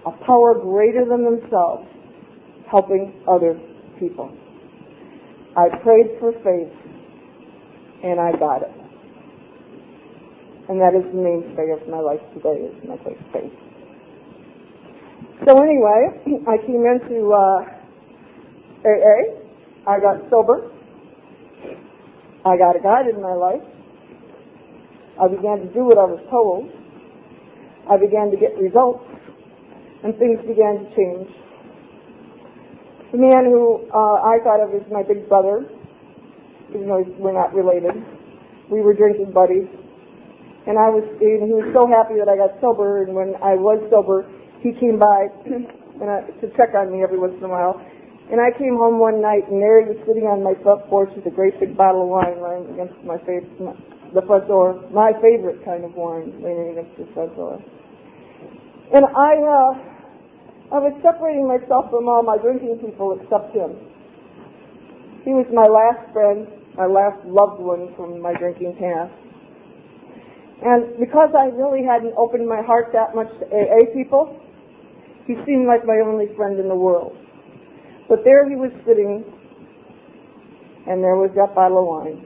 a power greater than themselves helping other people. I prayed for faith and I got it. And that is the mainstay of my life today is my faith. So anyway, I came into uh, AA. I got sober. I got a guide in my life. I began to do what I was told. I began to get results and things began to change. The man who uh, I thought of as my big brother, even though we're not related, we were drinking buddies, and I was, and he was so happy that I got sober, and when I was sober, he came by and I, to check on me every once in a while. And I came home one night, and there he was sitting on my front porch with a great big bottle of wine lying against my face, my, the front door, my favorite kind of wine, leaning against the front door. And I, uh, I was separating myself from all my drinking people except him. He was my last friend, my last loved one from my drinking past. And because I really hadn't opened my heart that much to AA people, he seemed like my only friend in the world. But there he was sitting, and there was that bottle of wine.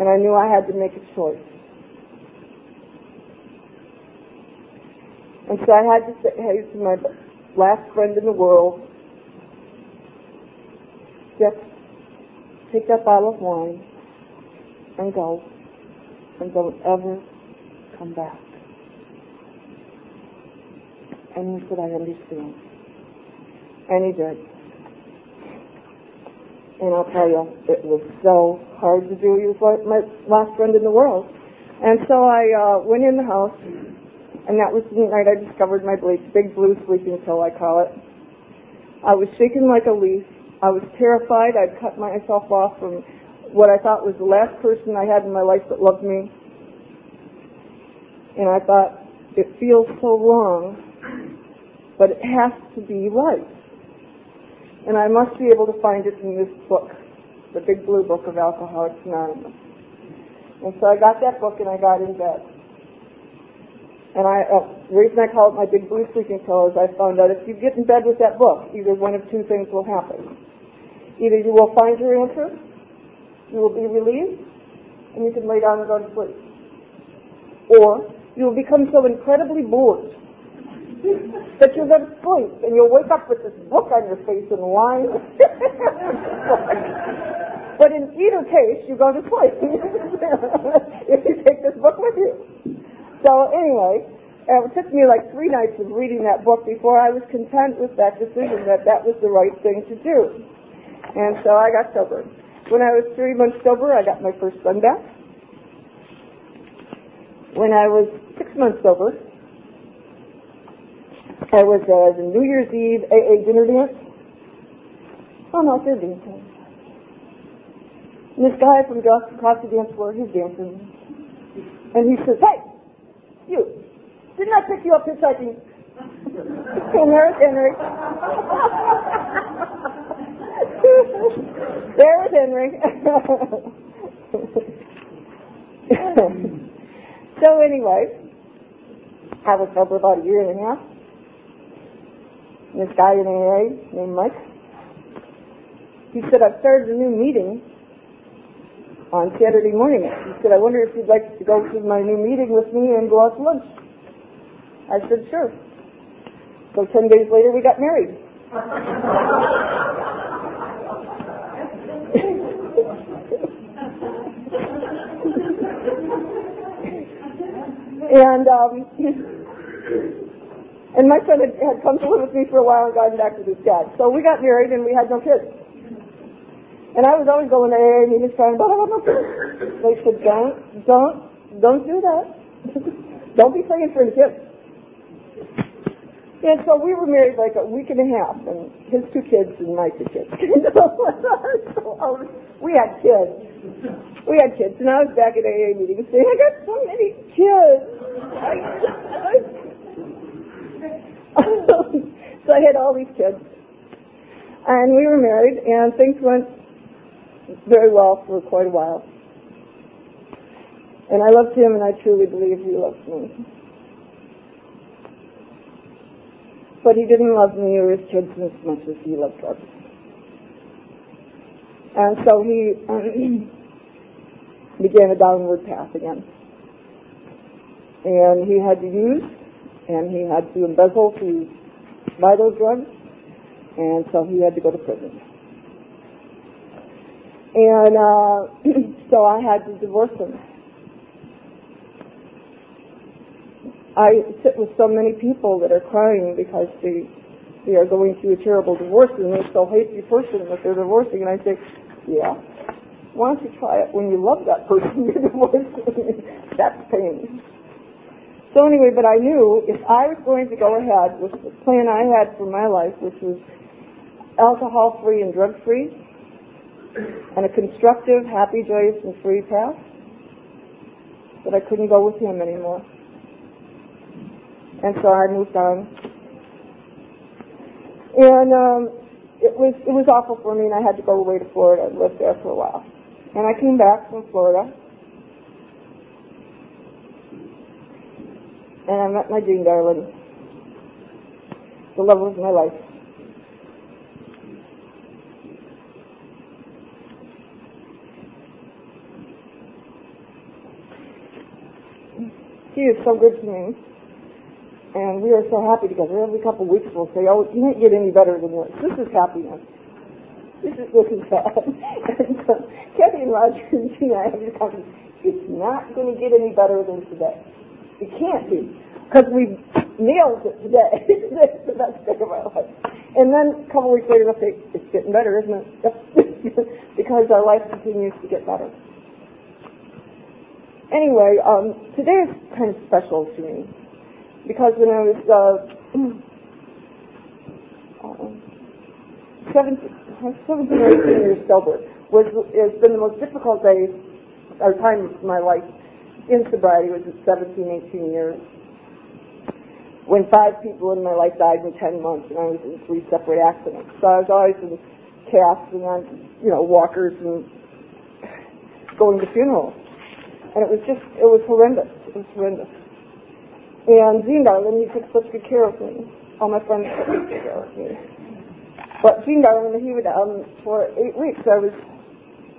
And I knew I had to make a choice. And so I had to say hey to my last friend in the world, just take that bottle of wine and go and don't ever come back. And he said, I understand. And he did. And I'll tell you, it was so hard to do. He was like my last friend in the world. And so I uh, went in the house and that was the night I discovered my big blue sleeping pill, I call it. I was shaking like a leaf. I was terrified. I'd cut myself off from what I thought was the last person I had in my life that loved me. And I thought, it feels so wrong, but it has to be right. And I must be able to find it in this book, the big blue book of Alcoholics Anonymous. And so I got that book and I got in bed. And I, uh, the reason I call it my big blue sleeping pill is I found out if you get in bed with that book, either one of two things will happen. Either you will find your answer, you will be relieved, and you can lay down and go to sleep. Or you will become so incredibly bored that you're going to sleep and you'll wake up with this book on your face and lying. but in either case, you go to sleep if you take this book with you. So anyway, it took me like three nights of reading that book before I was content with that decision that that was the right thing to do. And so I got sober. When I was three months sober, I got my first son back. When I was six months sober, I was at the New Year's Eve AA dinner dance. Oh no, they're dancing. And this guy from across the dance floor, he's dancing. And he says, hey, you, didn't I pick you up hitchhiking? there's Henry. there was Henry. so anyway, I was sober about a year and a half. And this guy in AA named Mike, he said, I've started a new meeting on Saturday morning. He said, I wonder if you'd like to go to my new meeting with me and go out to lunch. I said, sure. So ten days later, we got married. and um, and my son had, had come to live with me for a while and gotten back with his dad. So we got married and we had no kids. And I was always going to AA meetings trying, blah, blah, blah, They said, don't, don't, don't do that. don't be praying for the kids. And so we were married like a week and a half, and his two kids and my two kids. so um, we had kids. We had kids, and I was back at AA meetings saying, I got so many kids. So I had all these kids. And we were married, and things went very well for quite a while. And I loved him, and I truly believe he loved me. But he didn't love me or his kids as much as he loved us. And so he um, began a downward path again. And he had to use, and he had to embezzle to buy those drugs, and so he had to go to prison. And uh, so I had to divorce him. I sit with so many people that are crying because they they are going through a terrible divorce and they so hate the person that they're divorcing. And I say, yeah, why don't you try it when you love that person you're divorcing? That's pain. So anyway, but I knew if I was going to go ahead with the plan I had for my life, which was alcohol-free and drug-free, and a constructive, happy, joyous, and free path, but I couldn't go with him anymore. And so I moved on. And um, it was it was awful for me, and I had to go away to Florida and live there for a while. And I came back from Florida, and I met my dream darling, the love of my life. She is so good to me and we are so happy together. Every couple of weeks we'll say, "Oh, you can't get any better than this. This is happiness. This is this is bad." and so Kathy and Roger and I have this conversation. It's not going to get any better than today. It can't be because we nailed it today. That's the best day of our life. And then a couple of weeks later, they'll say, "It's getting better, isn't it?" because our life continues to get better. Anyway, um, today is kind of special to me because when I was uh, uh, 17, 17 or 18 years sober, was has been the most difficult days or time of my life in sobriety was at 17, 18 years. When five people in my life died in 10 months and I was in three separate accidents. So I was always in casts and on, you know, walkers and going to funerals. And it was just, it was horrendous. It was horrendous. And Gene Darling, he took such good care of me. All my friends took good care of me. But Gene Darling, he would, um, for eight weeks, I was,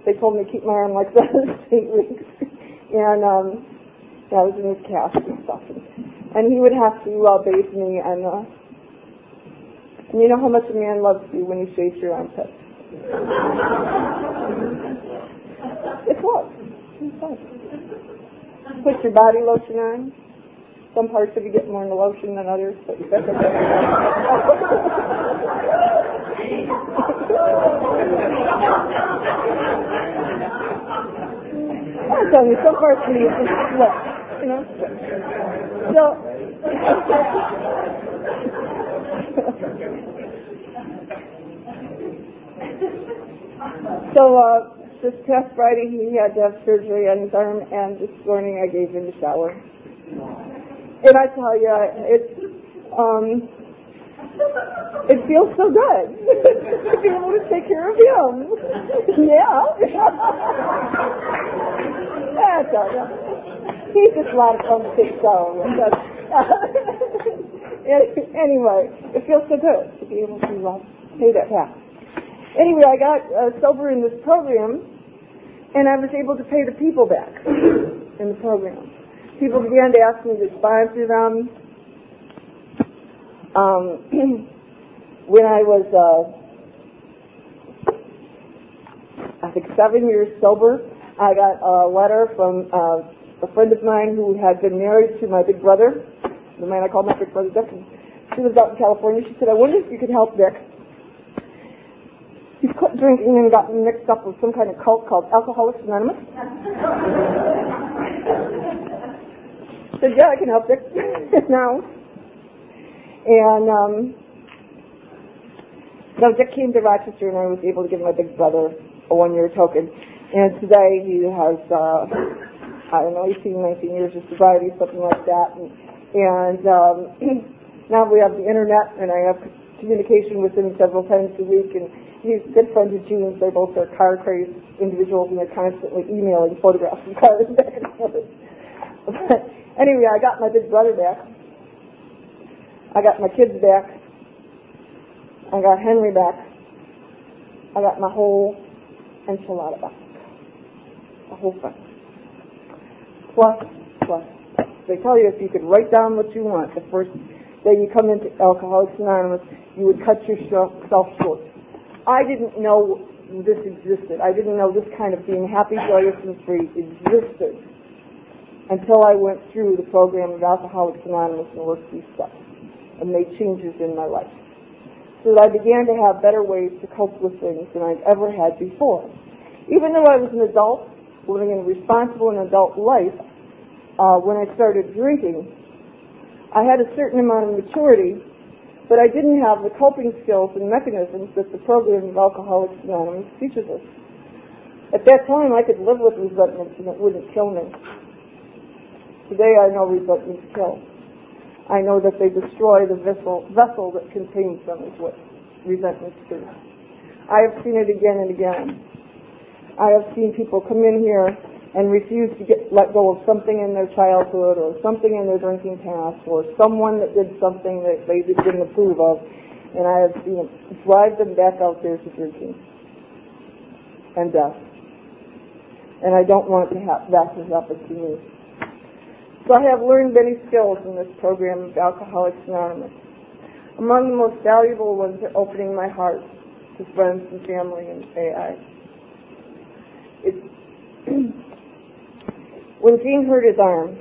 they told me to keep my arm like this, eight weeks. And, um, I was in his cast and stuff. And, he would have to uh, bathe me, and, uh, and you know how much a man loves you when he shaves your armpits. it's what? Put your body lotion on. Some parts of you get more in the lotion than others, but that's okay. I'm telling you, some parts of is just sweat, you know. So, so uh, this past Friday he had to have surgery on his arm, and this morning I gave him a shower. And I tell you, it's um, it feels so good to be able to take care of him. yeah. That's all right. He's just a lot of fun to take with. anyway, it feels so good to be able to uh, pay that back. Anyway, I got uh, sober in this program, and I was able to pay the people back in the program people began to ask me to sponsor them. Um, when I was, uh, I think seven years sober, I got a letter from uh, a friend of mine who had been married to my big brother, the man I called my big brother Dick. She lives out in California. She said, I wonder if you could help Dick. He's quit drinking and gotten mixed up with some kind of cult called Alcoholics Anonymous. said, yeah, I can help Dick now. And um, so Dick came to Rochester, and I was able to give my big brother a one-year token. And today he has, uh, I don't know, 18, 19 years of sobriety, something like that. And, and um, now we have the internet, and I have communication with him several times a week. And he's good friends with June's. They both are car crazed individuals, and they're constantly emailing photographs of cars and forth. Anyway, I got my big brother back. I got my kids back. I got Henry back. I got my whole enchilada back. The whole thing. Plus, plus. They tell you if you could write down what you want the first day you come into Alcoholics Anonymous, you would cut yourself short. I didn't know this existed. I didn't know this kind of being happy, joyous, and free existed until I went through the program of Alcoholics Anonymous and worked these steps and made changes in my life. So that I began to have better ways to cope with things than I'd ever had before. Even though I was an adult, living in a responsible and adult life, uh, when I started drinking, I had a certain amount of maturity, but I didn't have the coping skills and mechanisms that the program of Alcoholics Anonymous teaches us. At that time, I could live with resentment and it wouldn't kill me. Today I know resentments kill. I know that they destroy the vessel, vessel that contains them is what resentments do. I have seen it again and again. I have seen people come in here and refuse to get let go of something in their childhood or something in their drinking past or someone that did something that they didn't approve of and I have seen drive them back out there to drinking and death. And I don't want to have that to happen to me. So I have learned many skills in this program of Alcoholics Anonymous. Among the most valuable ones are opening my heart to friends and family in AA. It's when Gene hurt his arm,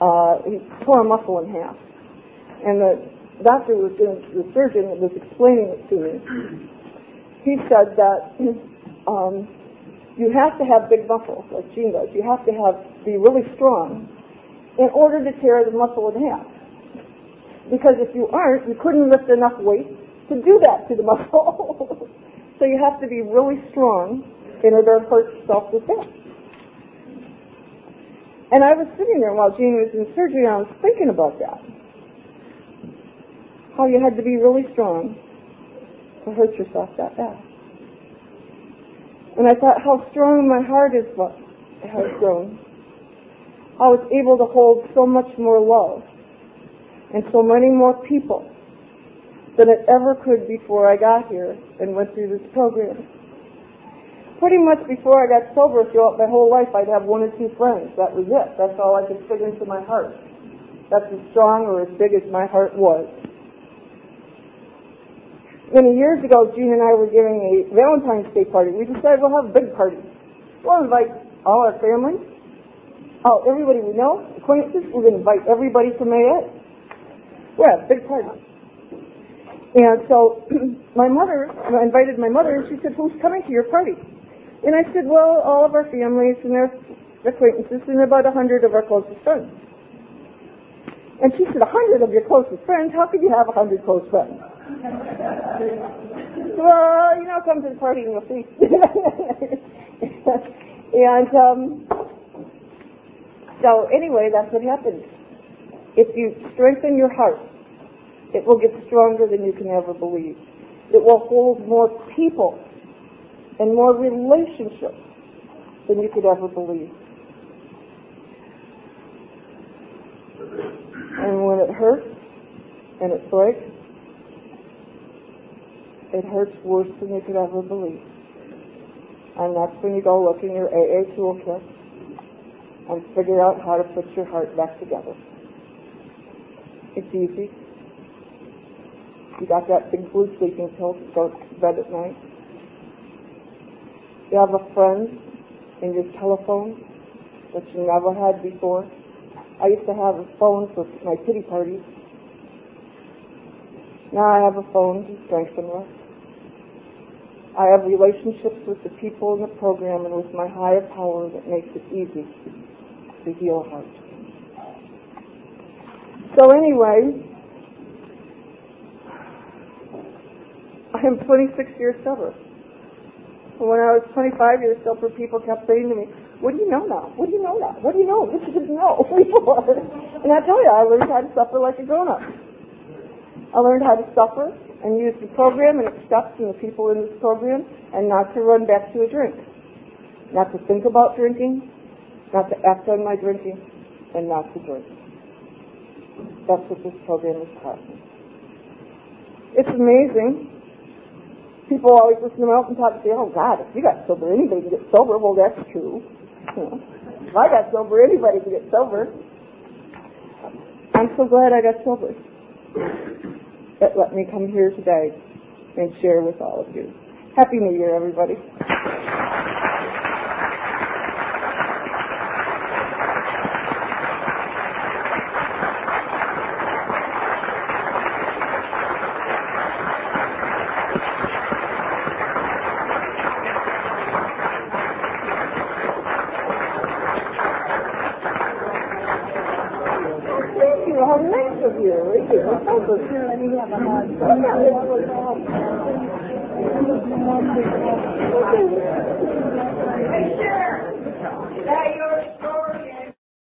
uh, he tore a muscle in half, and the doctor was doing, the surgeon was explaining it to me. He said that um, you have to have big muscles like Gene does. You have to have be really strong in order to tear the muscle in half. Because if you aren't, you couldn't lift enough weight to do that to the muscle. so you have to be really strong in order to hurt self-defense. And I was sitting there while Gene was in surgery and I was thinking about that. How you had to be really strong to hurt yourself that bad. And I thought how strong my heart is has grown I was able to hold so much more love and so many more people than it ever could before I got here and went through this program. Pretty much before I got sober throughout my whole life, I'd have one or two friends. That was it. That's all I could fit into my heart. That's as strong or as big as my heart was. Many years ago, Gene and I were giving a Valentine's Day party. We decided we'll have a big party. We'll invite all our family, all everybody we know, acquaintances. We're going to invite everybody to Mayette. We'll have a big party. And so my mother, I invited my mother, and she said, "Who's coming to your party?" And I said, "Well, all of our families and their acquaintances, and about a hundred of our closest friends." And she said, "A hundred of your closest friends? How could you have a hundred close friends?" well, you know, come to the party and we'll see. and um, so anyway, that's what happens. If you strengthen your heart, it will get stronger than you can ever believe. It will hold more people and more relationships than you could ever believe. And when it hurts and it breaks, it hurts worse than you could ever believe. And that's when you go look in your AA toolkit and figure out how to put your heart back together. It's easy. You got that big blue sleeping pill to go to bed at night. You have a friend in your telephone that you never had before. I used to have a phone for my pity parties. Now I have a phone to strengthen us. I have relationships with the people in the program and with my higher power that makes it easy to heal heart. So anyway, I am 26 years sober. When I was 25 years sober, people kept saying to me, what do you know now? What do you know now? What do you know? What you didn't know. And I tell you, I learned how to suffer like a grown-up. I learned how to suffer and use the program and steps and the people in this program and not to run back to a drink. Not to think about drinking, not to act on my drinking, and not to drink. That's what this program is taught me. It's amazing. People always listen to me and talk and say, oh God, if you got sober, anybody can get sober. Well, that's true. if I got sober, anybody can get sober. I'm so glad I got sober that let me come here today and share with all of you. Happy New Year, everybody.